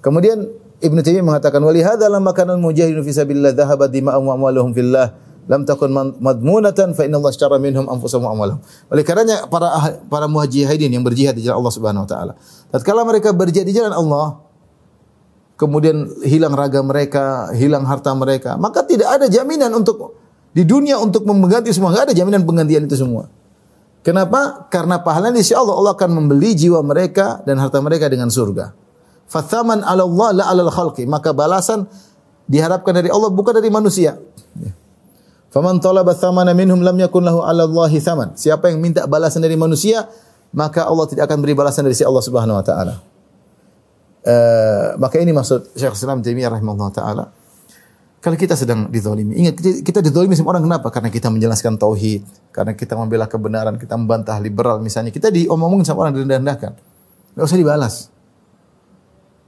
Kemudian Ibnu Taimiyah mengatakan wali hadza lamma kana mujahidun fi sabilillah dhahaba dima'ahum wa amwaluhum fillah lam takun madmunatan fa inna Allah minhum anfusahum wa amwalahum. Oleh karenanya para para muhajirin yang berjihad di jalan Allah Subhanahu wa taala. Tatkala mereka berjihad di jalan Allah, kemudian hilang raga mereka, hilang harta mereka, maka tidak ada jaminan untuk di dunia untuk mengganti semua, enggak ada jaminan penggantian itu semua. Kenapa? Karena pahala di sisi Allah, Allah akan membeli jiwa mereka dan harta mereka dengan surga. Fathaman ala Allah la alal khalqi. Maka balasan diharapkan dari Allah bukan dari manusia. Faman talaba thamana minhum lam yakun lahu ala Allahi thaman. Siapa yang minta balasan dari manusia, maka Allah tidak akan beri balasan dari si Allah Subhanahu wa taala. Uh, maka ini maksud Syekh Islam Taimiyah rahimahullah taala. Kalau kita sedang dizalimi, ingat kita, dizalimi semua orang kenapa? Karena kita menjelaskan tauhid, karena kita membela kebenaran, kita membantah liberal misalnya. Kita diomongin sama orang direndah-rendahkan. Enggak usah dibalas.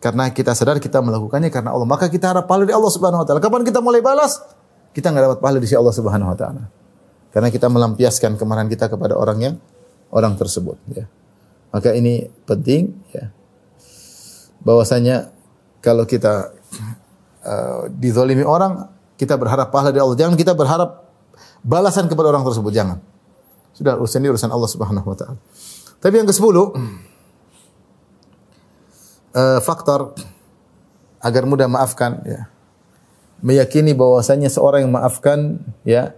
Karena kita sadar kita melakukannya karena Allah. Maka kita harap pahala dari Allah Subhanahu wa taala. Kapan kita mulai balas? Kita nggak dapat pahala di sisi Allah Subhanahu wa taala. Karena kita melampiaskan kemarahan kita kepada orang yang orang tersebut, ya. Maka ini penting ya. Bahwasanya kalau kita uh, dizalimi orang, kita berharap pahala dari Allah. Jangan kita berharap balasan kepada orang tersebut, jangan. Sudah urusan ini urusan Allah Subhanahu wa taala. Tapi yang ke-10 uh, faktor agar mudah maafkan ya. Meyakini bahwasanya seorang yang maafkan ya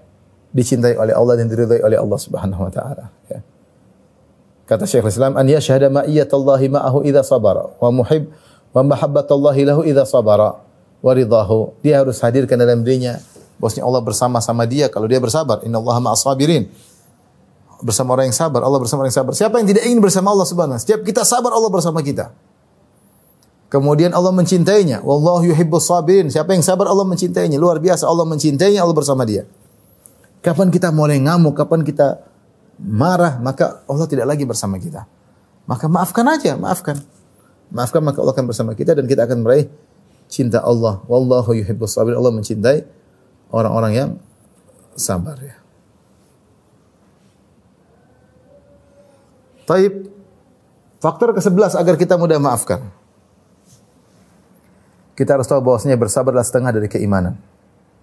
dicintai oleh Allah dan diridhai oleh Allah Subhanahu wa taala ya. Kata Syekh Islam, an yashhada ma'iyatallahi ma'ahu idza sabara wa muhib wa mahabbatallahi lahu idza sabara wa ridahu. Dia harus hadirkan dalam dirinya bahwasanya Allah bersama sama dia kalau dia bersabar. Innallaha ma'as sabirin. Bersama orang yang sabar, Allah bersama orang yang sabar. Siapa yang tidak ingin bersama Allah Subhanahu Setiap kita sabar, Allah bersama kita. Kemudian Allah mencintainya. Wallahu yuhibbus sabirin. Siapa yang sabar, Allah mencintainya. Luar biasa Allah mencintainya, Allah bersama dia. Kapan kita mulai ngamuk, kapan kita marah, maka Allah tidak lagi bersama kita. Maka maafkan aja, maafkan. Maafkan maka Allah akan bersama kita dan kita akan meraih cinta Allah. Wallahu yuhibbus sabir. Allah mencintai orang-orang yang sabar ya. Taib. Faktor ke-11 agar kita mudah maafkan. Kita harus tahu bahwasanya bersabarlah setengah dari keimanan.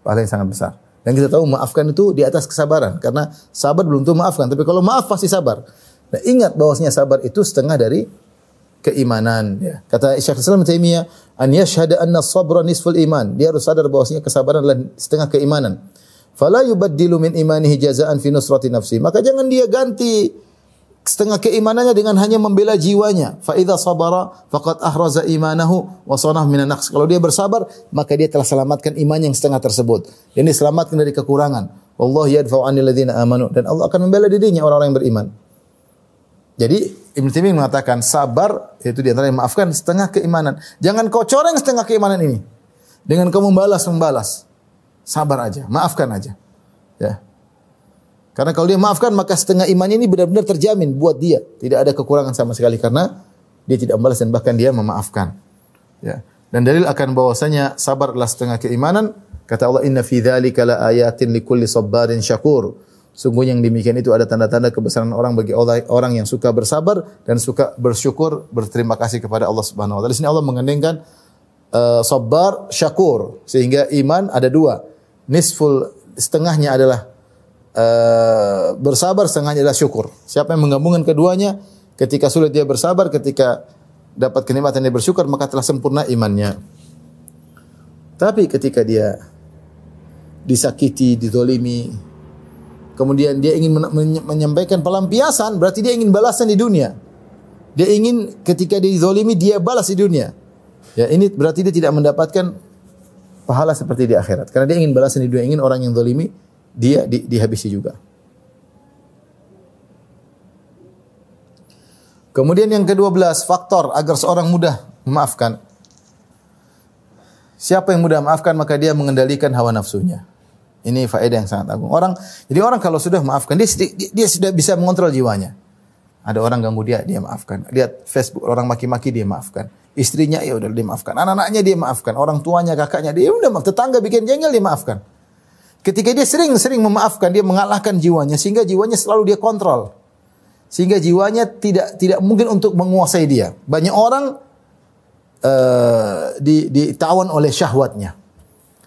Pahala yang sangat besar. Dan kita tahu maafkan itu di atas kesabaran karena sabar belum tentu maafkan, tapi kalau maaf pasti sabar. Nah, ingat bahwasanya sabar itu setengah dari keimanan ya. Kata Syekh Islam Taimiyah, "An yashhada anna sabra nisful iman." Dia harus sadar bahwasanya kesabaran adalah setengah keimanan. Fala yubaddilu min imanihi jazaan fi nusrati nafsi. Maka jangan dia ganti setengah keimanannya dengan hanya membela jiwanya. Fa idza sabara faqad ahraza imanahu wa sanah minan naqs. Kalau dia bersabar, maka dia telah selamatkan iman yang setengah tersebut. Dan diselamatkan dari kekurangan. Wallahu yadfa'u 'anil ladzina amanu dan Allah akan membela dirinya orang-orang yang beriman. Jadi Ibn Taimiyah mengatakan sabar yaitu di antara yang maafkan setengah keimanan. Jangan kau coreng setengah keimanan ini. Dengan kamu membalas membalas. Sabar aja, maafkan aja. Ya. Karena kalau dia maafkan maka setengah imannya ini benar-benar terjamin buat dia. Tidak ada kekurangan sama sekali karena dia tidak membalas dan bahkan dia memaafkan. Ya. Dan dalil akan bahwasanya sabar adalah setengah keimanan. Kata Allah inna fi dzalika la ayatin likulli sabarin syakur. Sungguh yang demikian itu ada tanda-tanda kebesaran orang bagi orang yang suka bersabar dan suka bersyukur, berterima kasih kepada Allah Subhanahu wa taala. Di sini Allah mengandengkan uh, sabar, syakur sehingga iman ada dua. Nisful setengahnya adalah uh, bersabar setengahnya adalah syukur. Siapa yang menggabungkan keduanya, ketika sulit dia bersabar, ketika dapat kenikmatan dia bersyukur, maka telah sempurna imannya. Tapi ketika dia disakiti, didolimi, kemudian dia ingin menyampaikan pelampiasan, berarti dia ingin balasan di dunia. Dia ingin ketika dia didolimi, dia balas di dunia. Ya, ini berarti dia tidak mendapatkan pahala seperti di akhirat. Karena dia ingin balasan di dunia, ingin orang yang dolimi dia di, dihabisi juga. Kemudian yang ke-12, faktor agar seorang mudah memaafkan. Siapa yang mudah memaafkan maka dia mengendalikan hawa nafsunya. Ini faedah yang sangat agung. Orang jadi orang kalau sudah maafkan dia dia, dia sudah bisa mengontrol jiwanya. Ada orang ganggu dia, dia maafkan. Lihat Facebook orang maki-maki dia maafkan. Istrinya ya udah dia maafkan. Anak-anaknya dia maafkan. Orang tuanya, kakaknya dia udah maaf. Tetangga bikin jengkel dia maafkan. Ketika dia sering-sering memaafkan, dia mengalahkan jiwanya sehingga jiwanya selalu dia kontrol. Sehingga jiwanya tidak tidak mungkin untuk menguasai dia. Banyak orang uh, di, ditawan oleh syahwatnya.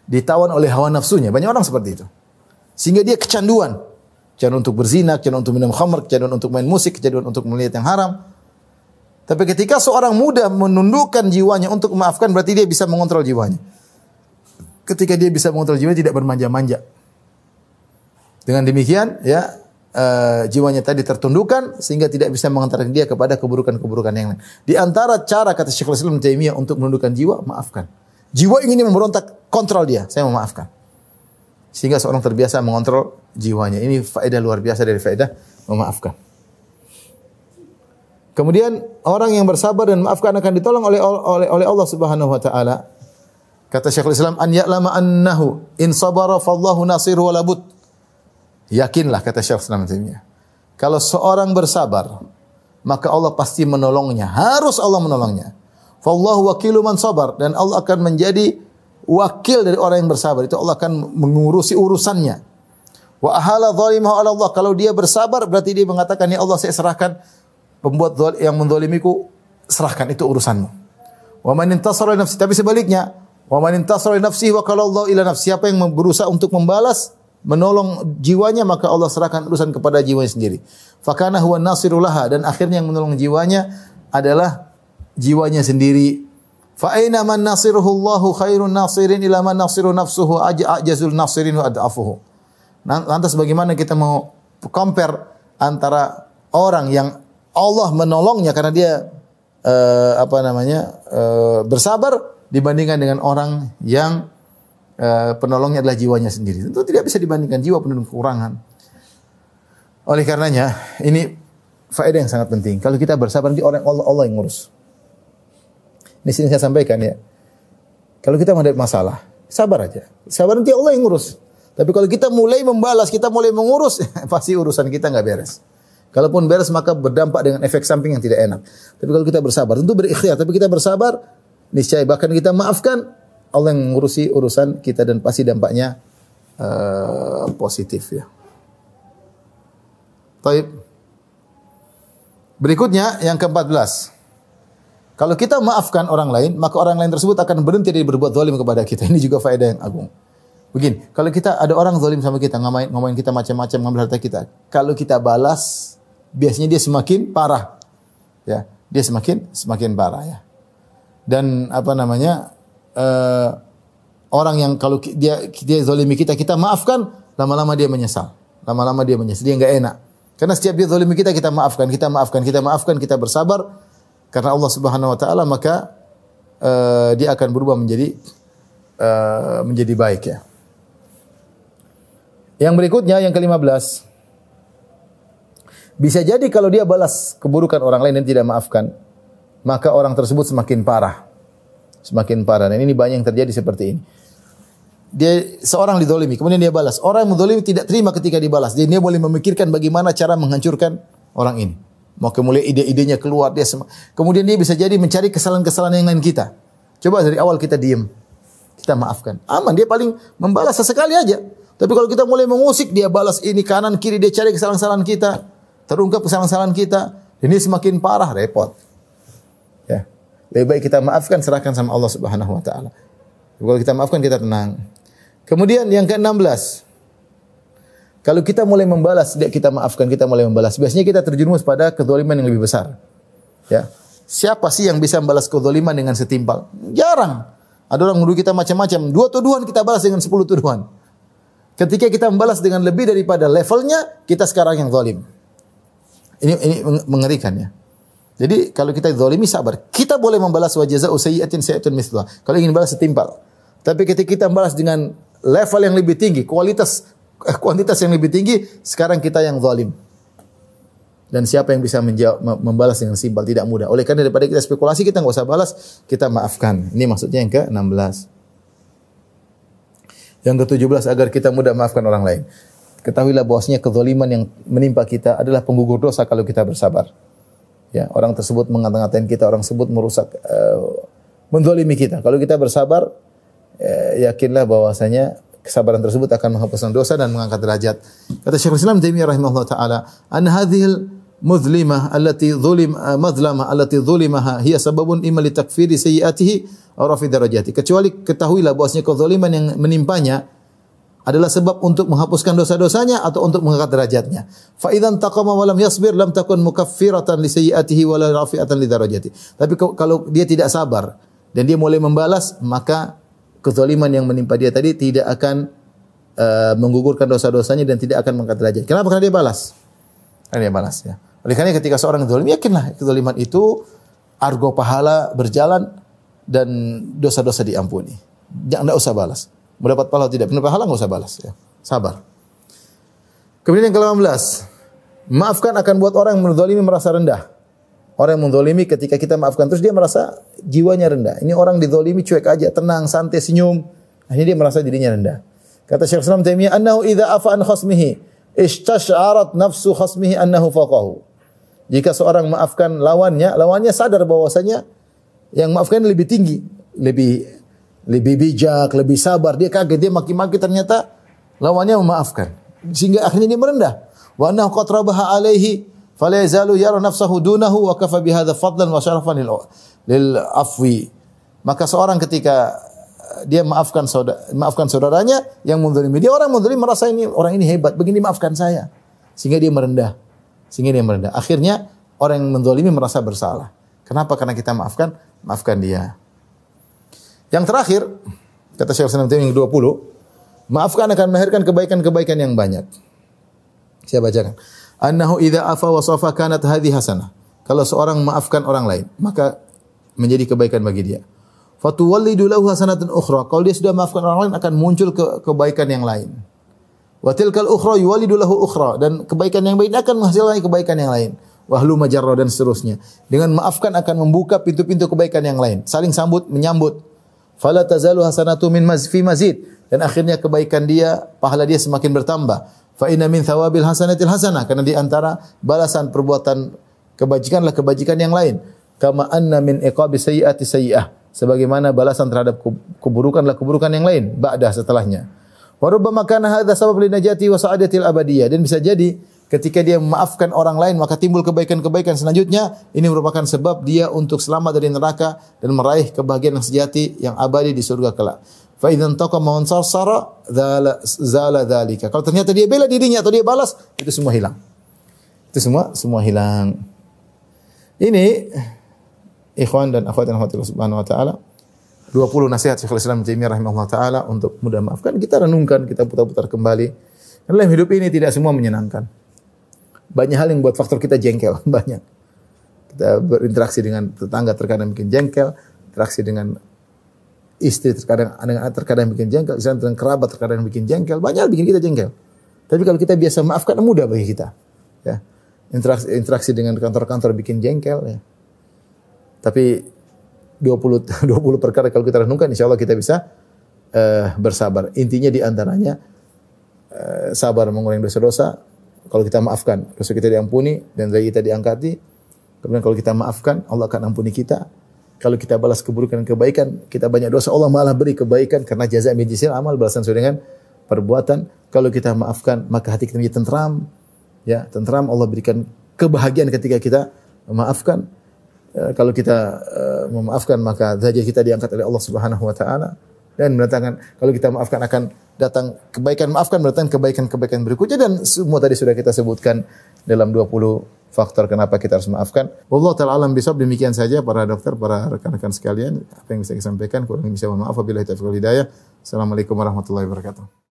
Ditawan oleh hawa nafsunya. Banyak orang seperti itu. Sehingga dia kecanduan. Kecanduan untuk berzina, kecanduan untuk minum khamr, kecanduan untuk main musik, kecanduan untuk melihat yang haram. Tapi ketika seorang muda menundukkan jiwanya untuk memaafkan, berarti dia bisa mengontrol jiwanya ketika dia bisa mengontrol jiwa tidak bermanja-manja. Dengan demikian ya uh, jiwanya tadi tertundukkan sehingga tidak bisa mengantarkan dia kepada keburukan-keburukan yang lain. Di antara cara kata Syekhul Islam Taimiyah untuk menundukkan jiwa, maafkan. Jiwa ingin memberontak, kontrol dia, saya memaafkan. Sehingga seorang terbiasa mengontrol jiwanya. Ini faedah luar biasa dari faedah memaafkan. Kemudian orang yang bersabar dan maafkan akan ditolong oleh oleh oleh Allah Subhanahu wa taala. Kata Syekhul Islam an ya'lama annahu in sabara fallahu nasiru walabut. Yakinlah kata Syekhul Islam Taimiyah. Kalau seorang bersabar, maka Allah pasti menolongnya. Harus Allah menolongnya. Fallahu wakilu man sabar dan Allah akan menjadi wakil dari orang yang bersabar. Itu Allah akan mengurusi urusannya. Wa ahala zalimahu ala Allah. Kalau dia bersabar berarti dia mengatakan ya Allah saya serahkan pembuat yang mendolimiku serahkan itu urusanmu. Wa man intasara nafsi tapi sebaliknya wa man intasara nafsi wa qala Allah ila nafsi siapa yang berusaha untuk membalas menolong jiwanya maka Allah serahkan urusan kepada jiwanya sendiri. Fakana huwa nasirulaha dan akhirnya yang menolong jiwanya adalah jiwanya sendiri. Fa aina man nasiruhu Allahu khairun nasirin ila man nasiru nafsuhu ajazul nasirin wa ad'afuhu. Lantas bagaimana kita mau compare antara orang yang Allah menolongnya karena dia uh, apa namanya uh, bersabar dibandingkan dengan orang yang uh, penolongnya adalah jiwanya sendiri. Tentu tidak bisa dibandingkan jiwa penuh kekurangan. Oleh karenanya ini faedah yang sangat penting. Kalau kita bersabar nanti orang Allah Allah yang ngurus. Di sini saya sampaikan ya. Kalau kita menghadapi masalah, sabar aja. Sabar nanti Allah yang ngurus. Tapi kalau kita mulai membalas, kita mulai mengurus, pasti urusan kita nggak beres. Kalaupun beres maka berdampak dengan efek samping yang tidak enak. Tapi kalau kita bersabar, tentu berikhtiar. Tapi kita bersabar, niscaya bahkan kita maafkan, Allah yang mengurusi urusan kita dan pasti dampaknya uh, positif ya. Taib. Berikutnya yang ke-14. Kalau kita maafkan orang lain, maka orang lain tersebut akan berhenti dari berbuat zalim kepada kita. Ini juga faedah yang agung. Begini, kalau kita ada orang zalim sama kita, ngomongin kita macam-macam, ngambil harta kita. Kalau kita balas, biasanya dia semakin parah. Ya, dia semakin semakin parah ya. Dan apa namanya? Uh, orang yang kalau dia dia zalimi kita, kita maafkan, lama-lama dia menyesal. Lama-lama dia menyesal, dia enggak enak. Karena setiap dia zalimi kita, kita maafkan, kita maafkan, kita maafkan, kita bersabar karena Allah Subhanahu wa taala maka uh, dia akan berubah menjadi uh, menjadi baik ya. Yang berikutnya yang ke-15 bisa jadi kalau dia balas keburukan orang lain dan tidak maafkan, maka orang tersebut semakin parah. Semakin parah. Dan ini banyak yang terjadi seperti ini. Dia seorang didolimi, kemudian dia balas. Orang yang mendolimi tidak terima ketika dibalas. Jadi dia boleh memikirkan bagaimana cara menghancurkan orang ini. Mau kemudian ide-idenya keluar dia kemudian dia bisa jadi mencari kesalahan-kesalahan yang lain kita. Coba dari awal kita diem. Kita maafkan. Aman, dia paling membalas sesekali aja. Tapi kalau kita mulai mengusik, dia balas ini kanan kiri, dia cari kesalahan-kesalahan kita terungkap kesalahan-kesalahan kita, ini semakin parah, repot. Lebih baik kita maafkan, serahkan sama Allah Subhanahu wa taala. Kalau kita maafkan kita tenang. Kemudian yang ke-16. Kalau kita mulai membalas, tidak kita maafkan, kita mulai membalas. Biasanya kita terjerumus pada kezaliman yang lebih besar. Ya. Siapa sih yang bisa membalas kezaliman dengan setimpal? Jarang. Ada orang menuduh kita macam-macam. Dua tuduhan kita balas dengan sepuluh tuduhan. Ketika kita membalas dengan lebih daripada levelnya, kita sekarang yang zalim. Ini ini mengerikan ya. Jadi kalau kita zalimi sabar. Kita boleh membalas wajah jazaa'u sayyi'atin sayyi'atun mithluha. Kalau ingin balas setimpal. Tapi ketika kita membalas dengan level yang lebih tinggi, kualitas eh, kuantitas yang lebih tinggi, sekarang kita yang zalim. Dan siapa yang bisa menjawab, membalas dengan simpel tidak mudah. Oleh karena daripada kita spekulasi kita nggak usah balas, kita maafkan. Ini maksudnya yang ke-16. Yang ke-17 agar kita mudah maafkan orang lain. Ketahuilah bahwasanya kezaliman yang menimpa kita adalah penggugur dosa kalau kita bersabar. Ya, orang tersebut mengata-ngatain kita, orang tersebut merusak uh, menzalimi kita. Kalau kita bersabar, uh, yakinlah bahwasanya kesabaran tersebut akan menghapuskan dosa dan mengangkat derajat. Kata Syekhul Islam Taimiyah rahimahullah taala, "An hadhil muzlimah allati zulim uh, madlamah allati zulimaha hiya sababun imma li takfiri sayyiatihi aw rafi darajati." Kecuali ketahuilah bahwasanya kezaliman yang menimpanya adalah sebab untuk menghapuskan dosa-dosanya atau untuk mengangkat derajatnya. Fa idzan taqama wa lam yasbir lam takun mukaffiratan li sayyi'atihi wa la rafi'atan li darajati. Tapi kalau dia tidak sabar dan dia mulai membalas, maka kezaliman yang menimpa dia tadi tidak akan uh, menggugurkan dosa-dosanya dan tidak akan mengangkat derajat. Kenapa? Karena dia balas. Karena dia balas ya. Oleh karena ketika seorang zalim yakinlah kezaliman itu argo pahala berjalan dan dosa-dosa diampuni. Jangan usah balas. Mendapat pahala tidak? Mendapat pahala nggak usah balas ya. Sabar. Kemudian yang ke-18. Maafkan akan buat orang yang menzalimi merasa rendah. Orang yang mendolimi ketika kita maafkan terus dia merasa jiwanya rendah. Ini orang didolimi cuek aja, tenang, santai, senyum. Akhirnya dia merasa dirinya rendah. Kata Syekh Islam Taimiyah, "Annahu idza afa an khasmihi, istash'arat nafsu khasmihi annahu faqahu." Jika seorang maafkan lawannya, lawannya sadar bahwasanya yang maafkan lebih tinggi, lebih lebih bijak, lebih sabar. Dia kaget, dia maki-maki ternyata lawannya memaafkan. Sehingga akhirnya dia merendah. Wa annahu qad rabaha alaihi fala yazalu yara nafsahu dunahu wa kafa bihadza fadlan wa syarafan lil, afwi. Maka seorang ketika uh, dia maafkan saudara, maafkan saudaranya yang menzalimi dia orang menzalimi merasa ini orang ini hebat begini maafkan saya sehingga dia merendah sehingga dia merendah akhirnya orang yang menzalimi merasa bersalah kenapa karena kita maafkan maafkan dia yang terakhir kata Syekh Islam yang 20 maafkan akan melahirkan kebaikan-kebaikan yang banyak saya bacakan annahu idza afa wa safa kanat hadhi hasanah. Kalau seorang maafkan orang lain, maka menjadi kebaikan bagi dia. Fatuwallidu lahu hasanatan ukhra. Kalau dia sudah maafkan orang lain akan muncul ke kebaikan yang lain. Wa tilkal ukhra yuwallidu lahu ukhra dan kebaikan yang baik akan menghasilkan kebaikan yang lain. Wahlu majarra dan seterusnya. Dengan maafkan akan membuka pintu-pintu kebaikan yang lain. Saling sambut, menyambut. Fala tazalu hasanatu min maz fi mazid dan akhirnya kebaikan dia, pahala dia semakin bertambah. Fa inna min thawabil hasanatil hasanah karena di antara balasan perbuatan kebajikan adalah kebajikan yang lain. Kama anna min iqabi sayyiati sayyi'ah. Sebagaimana balasan terhadap keburukan adalah keburukan yang lain ba'dah setelahnya. Wa rubbama kana hadza sabab li wa sa'adatil abadiyah dan bisa jadi ketika dia memaafkan orang lain maka timbul kebaikan-kebaikan selanjutnya ini merupakan sebab dia untuk selamat dari neraka dan meraih kebahagiaan yang sejati yang abadi di surga kelak. Fa idzan taqama wa sara zala zala dzalika. Kalau ternyata dia bela dirinya atau dia balas, itu semua hilang. Itu semua semua hilang. Ini ikhwan dan akhwat yang Allah Subhanahu wa taala 20 nasihat Syekhul Islam Taimiyah rahimahullah taala untuk mudah maafkan kita renungkan kita putar-putar kembali dalam hidup ini tidak semua menyenangkan banyak hal yang buat faktor kita jengkel banyak kita berinteraksi dengan tetangga terkadang bikin jengkel interaksi dengan istri terkadang dengan terkadang bikin jengkel, istri dengan kerabat terkadang bikin jengkel, banyak bikin kita jengkel. Tapi kalau kita biasa maafkan mudah bagi kita. Ya. Interaksi, interaksi dengan kantor-kantor bikin jengkel ya. Tapi 20 20 perkara kalau kita renungkan insya Allah kita bisa uh, bersabar. Intinya di antaranya uh, sabar mengurangi dosa-dosa. Kalau kita maafkan, dosa kita diampuni dan dari kita diangkati. Kemudian kalau kita maafkan, Allah akan ampuni kita kalau kita balas keburukan dan kebaikan, kita banyak dosa, Allah malah beri kebaikan karena jaza min amal balasan sesuai dengan perbuatan. Kalau kita maafkan, maka hati kita menjadi tentram. Ya, tentram Allah berikan kebahagiaan ketika kita memaafkan. E, kalau kita e, memaafkan maka derajat kita diangkat oleh Allah Subhanahu wa taala dan mendatangkan kalau kita maafkan akan datang kebaikan maafkan mendatangkan kebaikan-kebaikan berikutnya dan semua tadi sudah kita sebutkan dalam 20 faktor kenapa kita harus maafkan. Wallahu taala alam bisawab demikian saja para dokter, para rekan-rekan sekalian apa yang bisa saya sampaikan kurang bisa mohon maaf wabillahi taufiq hidayah. Assalamualaikum warahmatullahi wabarakatuh.